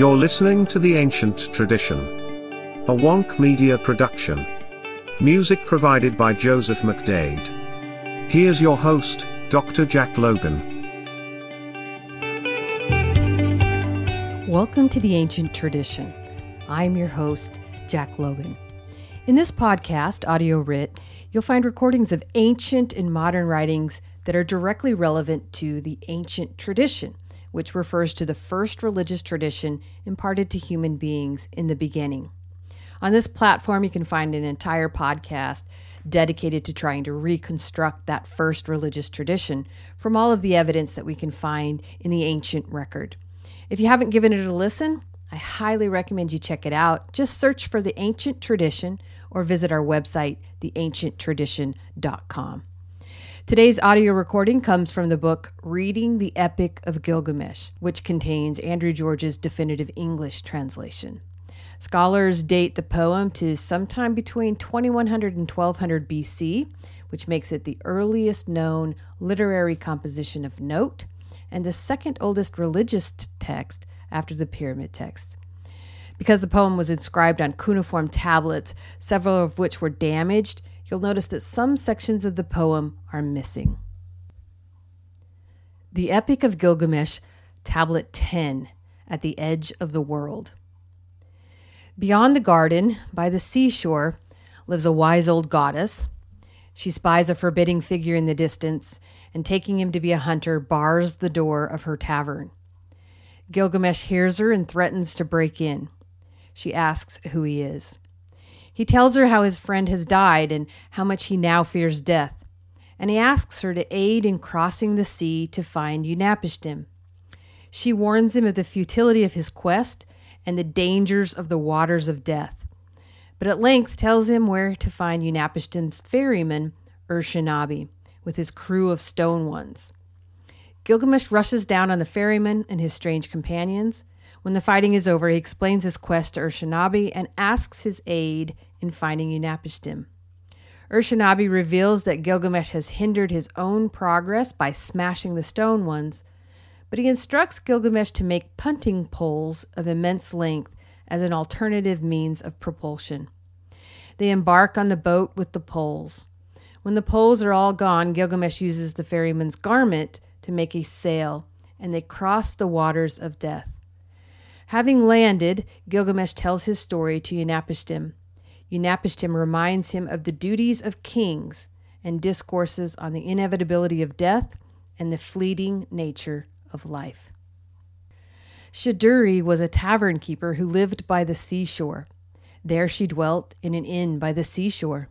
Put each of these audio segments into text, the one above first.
You're listening to The Ancient Tradition, a Wonk Media production. Music provided by Joseph McDade. Here's your host, Dr. Jack Logan. Welcome to The Ancient Tradition. I'm your host, Jack Logan. In this podcast, Audio Writ, you'll find recordings of ancient and modern writings that are directly relevant to the ancient tradition, which refers to the first religious tradition imparted to human beings in the beginning. On this platform, you can find an entire podcast dedicated to trying to reconstruct that first religious tradition from all of the evidence that we can find in the ancient record. If you haven't given it a listen, I highly recommend you check it out. Just search for the ancient tradition or visit our website, theancienttradition.com. Today's audio recording comes from the book Reading the Epic of Gilgamesh, which contains Andrew George's definitive English translation. Scholars date the poem to sometime between 2100 and 1200 BC, which makes it the earliest known literary composition of note and the second oldest religious text after the pyramid texts. Because the poem was inscribed on cuneiform tablets, several of which were damaged, you'll notice that some sections of the poem are missing. The Epic of Gilgamesh, Tablet 10, at the edge of the world. Beyond the garden, by the seashore, lives a wise old goddess. She spies a forbidding figure in the distance, and taking him to be a hunter, bars the door of her tavern. Gilgamesh hears her and threatens to break in. She asks who he is. He tells her how his friend has died and how much he now fears death, and he asks her to aid in crossing the sea to find Utnapishtim. She warns him of the futility of his quest and the dangers of the waters of death, but at length tells him where to find Utnapishtim's ferryman, Ur-Shanabi, with his crew of stone ones. Gilgamesh rushes down on the ferryman and his strange companions, when the fighting is over, he explains his quest to Ur-Shanabi and asks his aid in finding Utnapishtim. Ur-Shanabi reveals that Gilgamesh has hindered his own progress by smashing the stone ones, but he instructs Gilgamesh to make punting poles of immense length as an alternative means of propulsion. They embark on the boat with the poles. When the poles are all gone, Gilgamesh uses the ferryman's garment to make a sail, and they cross the waters of death. Having landed, Gilgamesh tells his story to Utnapishtim. Utnapishtim reminds him of the duties of kings and discourses on the inevitability of death and the fleeting nature of life. Shiduri was a tavern keeper who lived by the seashore. There she dwelt in an inn by the seashore.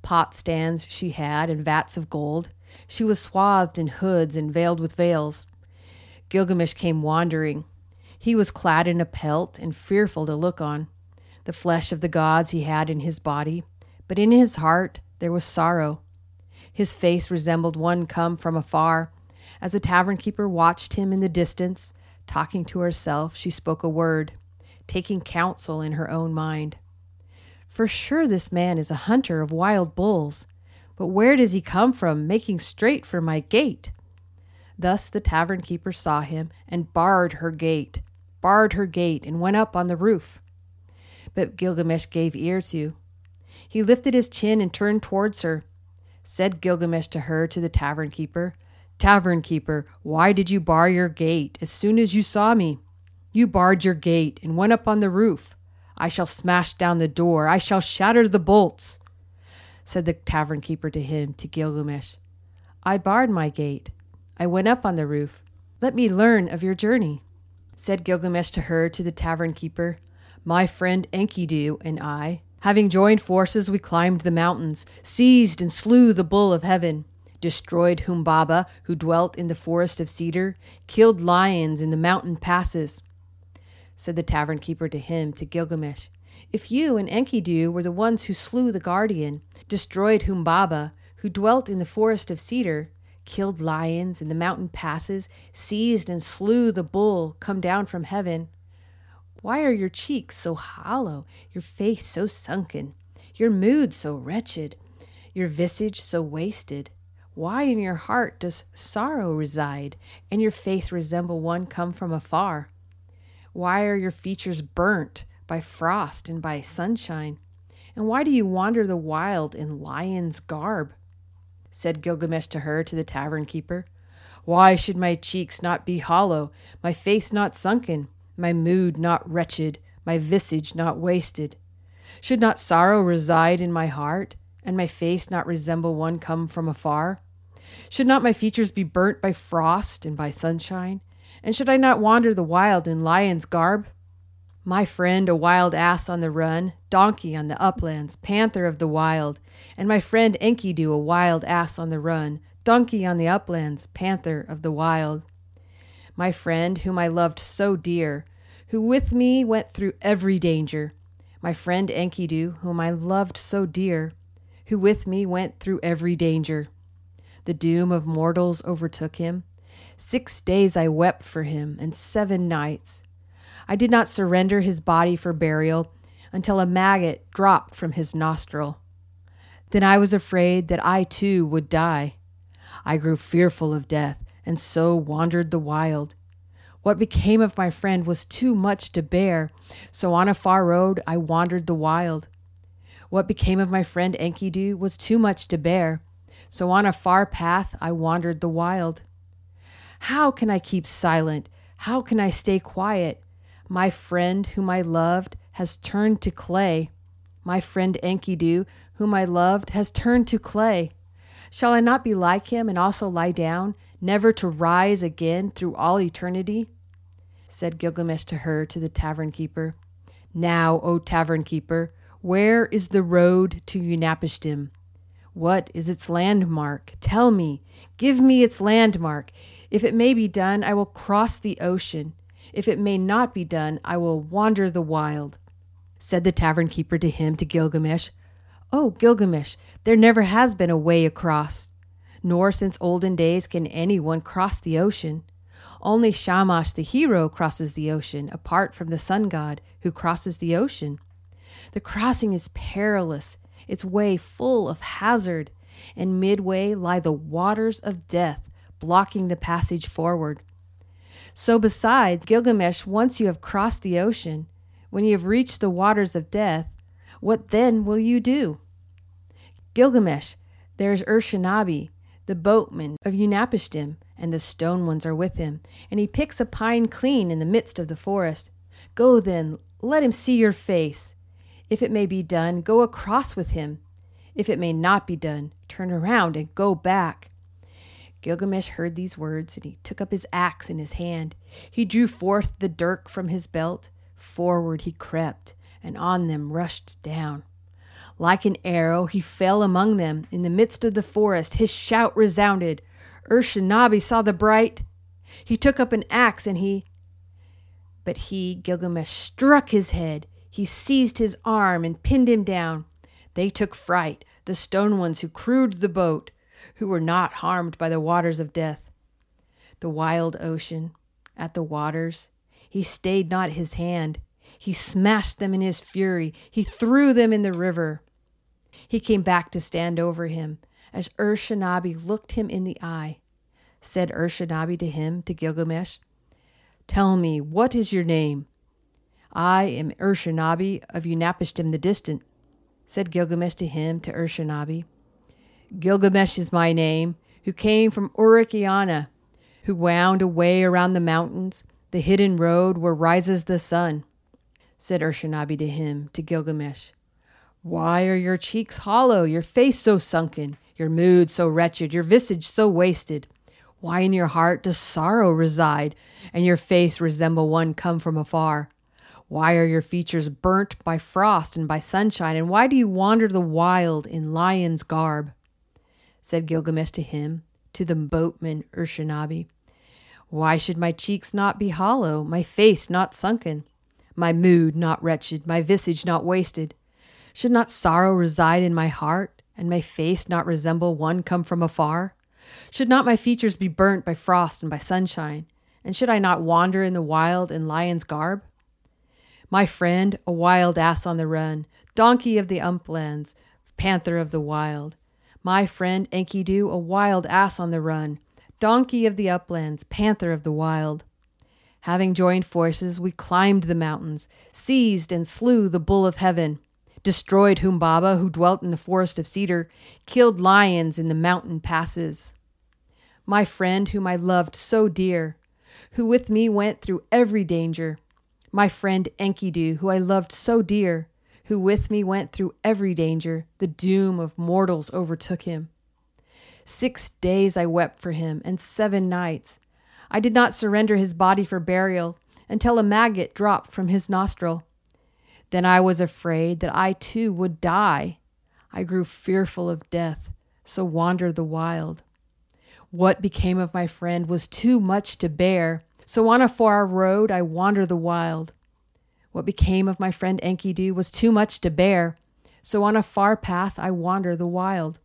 Pot stands she had and vats of gold. She was swathed in hoods and veiled with veils. Gilgamesh came wandering. He was clad in a pelt and fearful to look on. The flesh of the gods he had in his body, but in his heart there was sorrow. His face resembled one come from afar. As the tavern keeper watched him in the distance, talking to herself, she spoke a word, taking counsel in her own mind. For sure, this man is a hunter of wild bulls, but where does he come from, making straight for my gate? Thus the tavern keeper saw him and barred her gate barred her gate, and went up on the roof. But Gilgamesh gave ear to. He lifted his chin and turned towards her. Said Gilgamesh to her, to the tavern keeper, Tavern keeper, why did you bar your gate as soon as you saw me? You barred your gate and went up on the roof. I shall smash down the door. I shall shatter the bolts. Said the tavern keeper to him, to Gilgamesh, I barred my gate. I went up on the roof. Let me learn of your journey said Gilgamesh to her to the tavern keeper. My friend Enkidu and I, having joined forces, we climbed the mountains, seized and slew the bull of heaven, destroyed Humbaba, who dwelt in the forest of cedar, killed lions in the mountain passes. Said the tavern keeper to him, to Gilgamesh, If you and Enkidu were the ones who slew the guardian, destroyed Humbaba, who dwelt in the forest of cedar, killed lions in the mountain passes, seized and slew the bull come down from heaven. Why are your cheeks so hollow, your face so sunken, your mood so wretched, your visage so wasted? Why in your heart does sorrow reside, and your face resemble one come from afar? Why are your features burnt by frost and by sunshine? And why do you wander the wild in lion's garb? Said Gilgamesh to her, to the tavern keeper. Why should my cheeks not be hollow, my face not sunken, my mood not wretched, my visage not wasted? Should not sorrow reside in my heart, and my face not resemble one come from afar? Should not my features be burnt by frost and by sunshine? And should I not wander the wild in lion's garb? My friend, a wild ass on the run, donkey on the uplands, panther of the wild, and my friend Enkidu, a wild ass on the run, donkey on the uplands, panther of the wild. My friend, whom I loved so dear, who with me went through every danger. My friend Enkidu, whom I loved so dear, who with me went through every danger. The doom of mortals overtook him. Six days I wept for him, and seven nights. I did not surrender his body for burial until a maggot dropped from his nostril. Then I was afraid that I too would die. I grew fearful of death, and so wandered the wild. What became of my friend was too much to bear, so on a far road I wandered the wild. What became of my friend Enkidu was too much to bear, so on a far path I wandered the wild. How can I keep silent? How can I stay quiet? My friend whom I loved has turned to clay. My friend Enkidu, whom I loved, has turned to clay. Shall I not be like him and also lie down, never to rise again through all eternity? Said Gilgamesh to her, to the tavern keeper. Now, O tavern keeper, where is the road to Utnapishtim? What is its landmark? Tell me. Give me its landmark. If it may be done, I will cross the ocean. If it may not be done, I will wander the wild. Said the tavern keeper to him, to Gilgamesh, Oh, Gilgamesh, there never has been a way across, nor since olden days can anyone cross the ocean. Only Shamash the hero crosses the ocean, apart from the sun god who crosses the ocean. The crossing is perilous, its way full of hazard, and midway lie the waters of death, blocking the passage forward. So, besides, Gilgamesh, once you have crossed the ocean, when you have reached the waters of death, what then will you do? Gilgamesh, there is Urshanabi, the boatmen of Utnapishtim, and the stone ones are with him, and he picks a pine clean in the midst of the forest. Go then, let him see your face. If it may be done, go across with him. If it may not be done, turn around and go back. Gilgamesh heard these words, and he took up his axe in his hand. He drew forth the dirk from his belt. Forward he crept, and on them rushed down. Like an arrow, he fell among them. In the midst of the forest, his shout resounded. Urshanabi saw the bright. He took up an axe and he. But he, Gilgamesh, struck his head. He seized his arm and pinned him down. They took fright, the stone ones who crewed the boat, who were not harmed by the waters of death. The wild ocean, at the waters, he stayed not his hand. He smashed them in his fury. He threw them in the river. He came back to stand over him. As Urshanabi looked him in the eye, said Urshanabi to him, to Gilgamesh, Tell me, what is your name? I am Urshanabi of Utnapishtim the Distant, said Gilgamesh to him, to Urshanabi. Gilgamesh is my name, who came from Uruk-Eanna, who wound away around the mountains, the hidden road where rises the sun said Urshanabi to him, to Gilgamesh. Why are your cheeks hollow, your face so sunken, your mood so wretched, your visage so wasted? Why in your heart does sorrow reside, and your face resemble one come from afar? Why are your features burnt by frost and by sunshine, and why do you wander the wild in lion's garb? Said Gilgamesh to him, to the boatman Urshanabi. Why should my cheeks not be hollow, my face not sunken? my mood not wretched, my visage not wasted? Should not sorrow reside in my heart, and my face not resemble one come from afar? Should not my features be burnt by frost and by sunshine? And should I not wander in the wild in lion's garb? My friend, a wild ass on the run, donkey of the uplands, panther of the wild. My friend Enkidu, a wild ass on the run, donkey of the uplands, panther of the wild. Having joined forces, we climbed the mountains, seized and slew the bull of heaven, destroyed Humbaba, who dwelt in the forest of cedar, killed lions in the mountain passes. My friend, whom I loved so dear, who with me went through every danger, my friend Enkidu, who I loved so dear, who with me went through every danger, the doom of mortals overtook him. Six days I wept for him, and seven nights. I did not surrender his body for burial until a maggot dropped from his nostril. Then I was afraid that I too would die. I grew fearful of death, so wandered the wild. What became of my friend was too much to bear, so on a far road I wander the wild. What became of my friend Enkidu was too much to bear, so on a far path I wander the wild.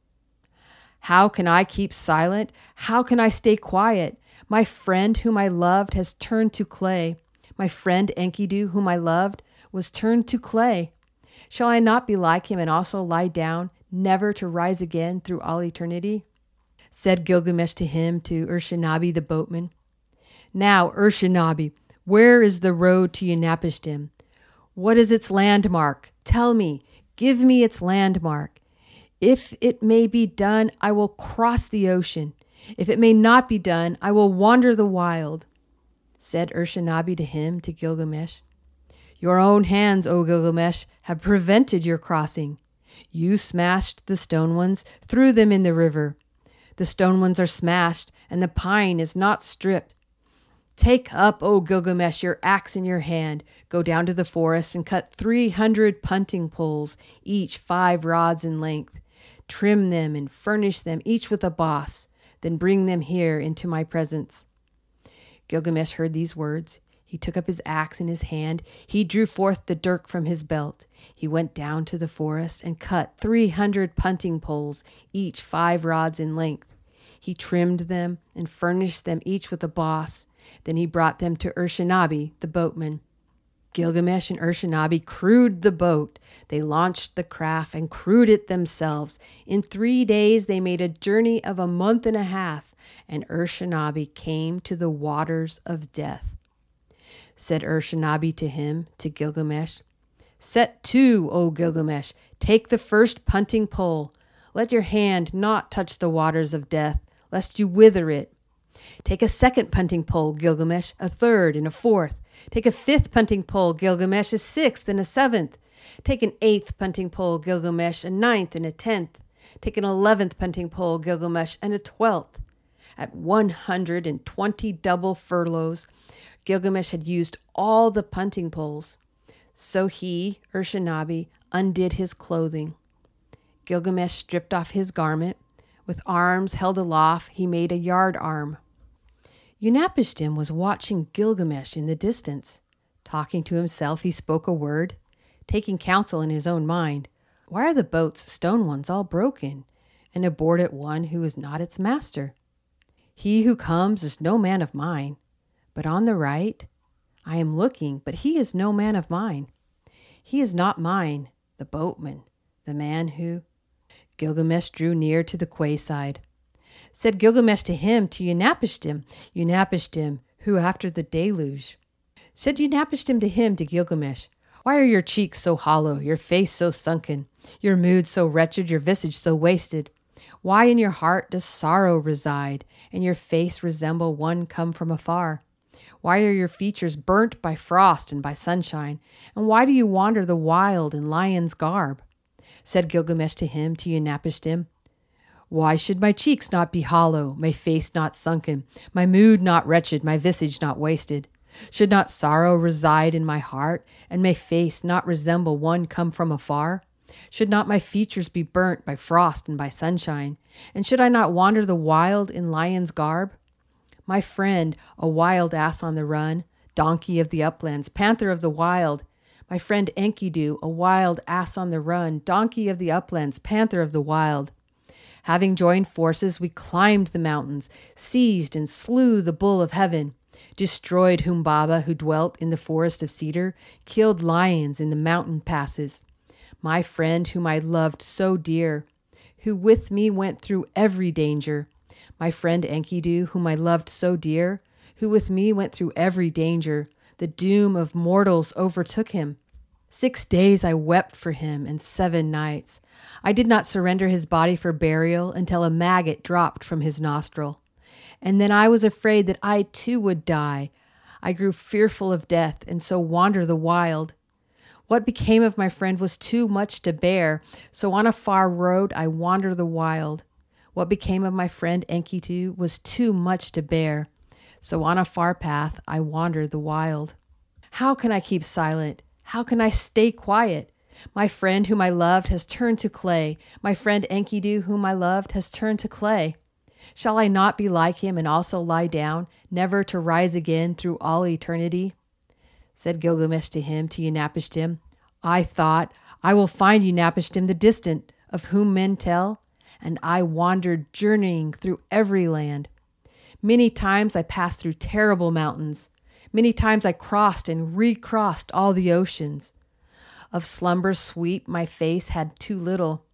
How can I keep silent? How can I stay quiet? My friend whom I loved has turned to clay. My friend Enkidu, whom I loved, was turned to clay. Shall I not be like him and also lie down, never to rise again through all eternity? Said Gilgamesh to him, to Urshanabi the boatman. Now, Urshanabi, where is the road to Utnapishtim? What is its landmark? Tell me, give me its landmark. If it may be done, I will cross the ocean. If it may not be done, I will wander the wild. Said Urshanabi to him, to Gilgamesh, Your own hands, O Gilgamesh, have prevented your crossing. You smashed the stone ones, threw them in the river. The stone ones are smashed, and the pine is not stripped. Take up, O Gilgamesh, your axe in your hand. Go down to the forest and cut three hundred punting poles, each five rods in length. Trim them and furnish them each with a boss, then bring them here into my presence. Gilgamesh heard these words. He took up his axe in his hand. He drew forth the dirk from his belt. He went down to the forest and cut three hundred punting poles, each five rods in length. He trimmed them and furnished them each with a boss. Then he brought them to Urshanabi, the boatman. Gilgamesh and Urshanabi crewed the boat. They launched the craft and crewed it themselves. In three days, they made a journey of a month and a half, and Urshanabi came to the waters of death. Said Urshanabi to him, to Gilgamesh, Set to, O Gilgamesh, take the first punting pole. Let your hand not touch the waters of death, lest you wither it. Take a second punting pole, Gilgamesh, a third and a fourth. Take a fifth punting pole, Gilgamesh, a sixth and a seventh. Take an eighth punting pole, Gilgamesh, a ninth and a tenth. Take an eleventh punting pole, Gilgamesh, and a twelfth. At one hundred and twenty double furlongs, Gilgamesh had used all the punting poles. So he, Urshanabi, undid his clothing. Gilgamesh stripped off his garment. With arms held aloft, he made a yard arm. Utnapishtim was watching Gilgamesh in the distance. Talking to himself, he spoke a word, taking counsel in his own mind. Why are the boats, stone ones, all broken, and aboard it one who is not its master? He who comes is no man of mine, but on the right I am looking, but he is no man of mine. He is not mine, the boatman, the man who. Gilgamesh drew near to the quay side. Said Gilgamesh to him, to Utnapishtim, Utnapishtim, who after the deluge. Said Utnapishtim to him, to Gilgamesh, Why are your cheeks so hollow, your face so sunken, your mood so wretched, your visage so wasted? Why in your heart does sorrow reside, and your face resemble one come from afar? Why are your features burnt by frost and by sunshine? And why do you wander the wild in lion's garb? Said Gilgamesh to him, to Utnapishtim, why should my cheeks not be hollow, my face not sunken, my mood not wretched, my visage not wasted? Should not sorrow reside in my heart, and my face not resemble one come from afar? Should not my features be burnt by frost and by sunshine? And should I not wander the wild in lion's garb? My friend, a wild ass on the run, donkey of the uplands, panther of the wild. My friend Enkidu, a wild ass on the run, donkey of the uplands, panther of the wild. Having joined forces, we climbed the mountains, seized and slew the bull of heaven, destroyed Humbaba, who dwelt in the forest of cedar, killed lions in the mountain passes. My friend, whom I loved so dear, who with me went through every danger, my friend Enkidu, whom I loved so dear, who with me went through every danger. The doom of mortals overtook him. Six days I wept for him, and seven nights. I did not surrender his body for burial until a maggot dropped from his nostril. And then I was afraid that I too would die. I grew fearful of death, and so wander the wild. What became of my friend was too much to bear, so on a far road I wander the wild. What became of my friend Enkidu was too much to bear, so on a far path I wander the wild. How can I keep silent? How can I stay quiet? My friend whom I loved has turned to clay. My friend Enkidu, whom I loved, has turned to clay. Shall I not be like him and also lie down, never to rise again through all eternity? Said Gilgamesh to him, to Utnapishtim, I thought, I will find Utnapishtim the distant, of whom men tell, and I wandered journeying through every land. Many times I passed through terrible mountains. Many times I crossed and recrossed all the oceans. Of slumber's sweep my face had too little.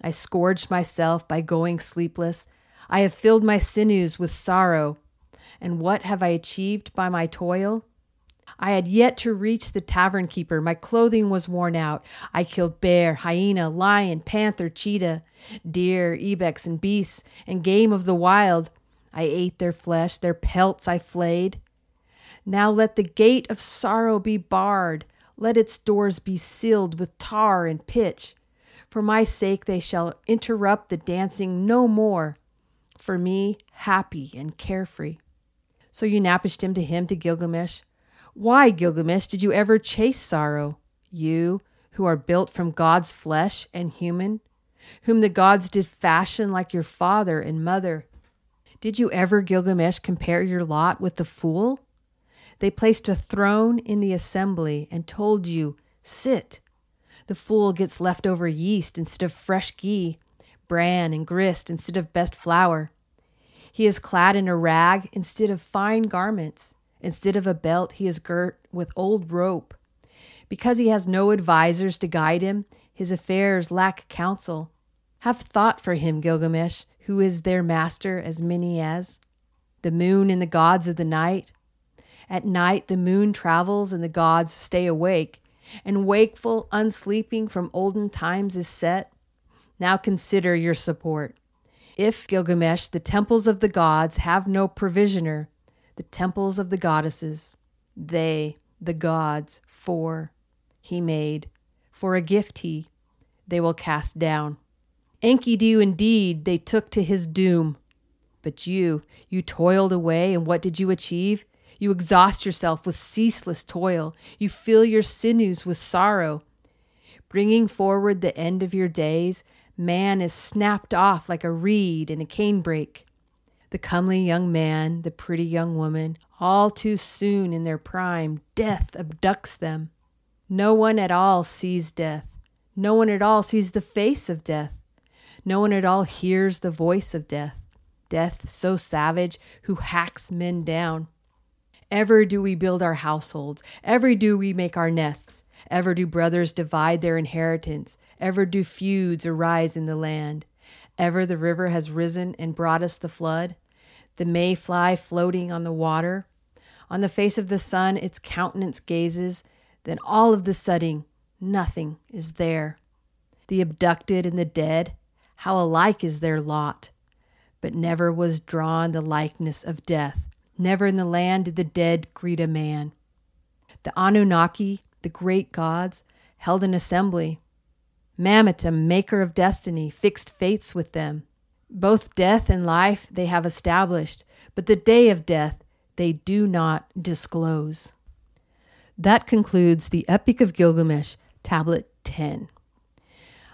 I scourged myself by going sleepless. I have filled my sinews with sorrow. And what have I achieved by my toil? I had yet to reach the tavern keeper. My clothing was worn out. I killed bear, hyena, lion, panther, cheetah, deer, ibex, and beasts, and game of the wild. I ate their flesh, their pelts I flayed. Now let the gate of sorrow be barred. Let its doors be sealed with tar and pitch. For my sake they shall interrupt the dancing no more. For me, happy and carefree. So Utnapishtim to him to Gilgamesh. Why, Gilgamesh, did you ever chase sorrow? You, who are built from God's flesh and human, whom the gods did fashion like your father and mother. Did you ever, Gilgamesh, compare your lot with the fool? They placed a throne in the assembly and told you, Sit. The fool gets leftover yeast instead of fresh ghee, bran and grist instead of best flour. He is clad in a rag instead of fine garments. Instead of a belt, he is girt with old rope. Because he has no advisers to guide him, his affairs lack counsel. Have thought for him, Gilgamesh, who is their master as many as the moon and the gods of the night, at night, the moon travels and the gods stay awake, and wakeful, unsleeping from olden times is set. Now consider your support. If, Gilgamesh, the temples of the gods have no provisioner, the temples of the goddesses, they, the gods, for he made, for a gift he, they will cast down. Enkidu indeed they took to his doom. But you, you toiled away, and what did you achieve? You exhaust yourself with ceaseless toil. You fill your sinews with sorrow. Bringing forward the end of your days, man is snapped off like a reed in a canebrake. The comely young man, the pretty young woman, all too soon in their prime, death abducts them. No one at all sees death. No one at all sees the face of death. No one at all hears the voice of death. Death so savage who hacks men down. Ever do we build our households, ever do we make our nests, ever do brothers divide their inheritance, ever do feuds arise in the land. Ever the river has risen and brought us the flood, the mayfly floating on the water. On the face of the sun its countenance gazes, then all of the sudden nothing is there. The abducted and the dead, how alike is their lot! But never was drawn the likeness of death Never in the land did the dead greet a man. The Anunnaki, the great gods, held an assembly. Mammitum, maker of destiny, fixed fates with them. Both death and life they have established, but the day of death they do not disclose. That concludes the Epic of Gilgamesh, Tablet 10.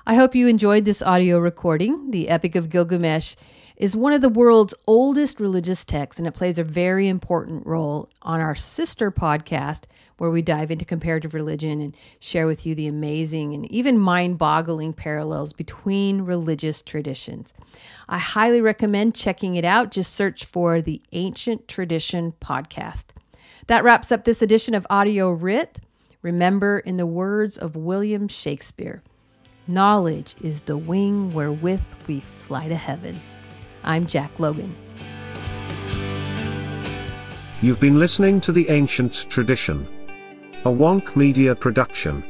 I hope you enjoyed this audio recording. The Epic of Gilgamesh is one of the world's oldest religious texts, and it plays a very important role on our sister podcast, where we dive into comparative religion and share with you the amazing and even mind boggling parallels between religious traditions. I highly recommend checking it out. Just search for the Ancient Tradition Podcast. That wraps up this edition of Audio Writ. Remember, in the words of William Shakespeare, knowledge is the wing wherewith we fly to heaven. I'm Jack Logan. You've been listening to The Ancient Tradition, a Wonk Media production.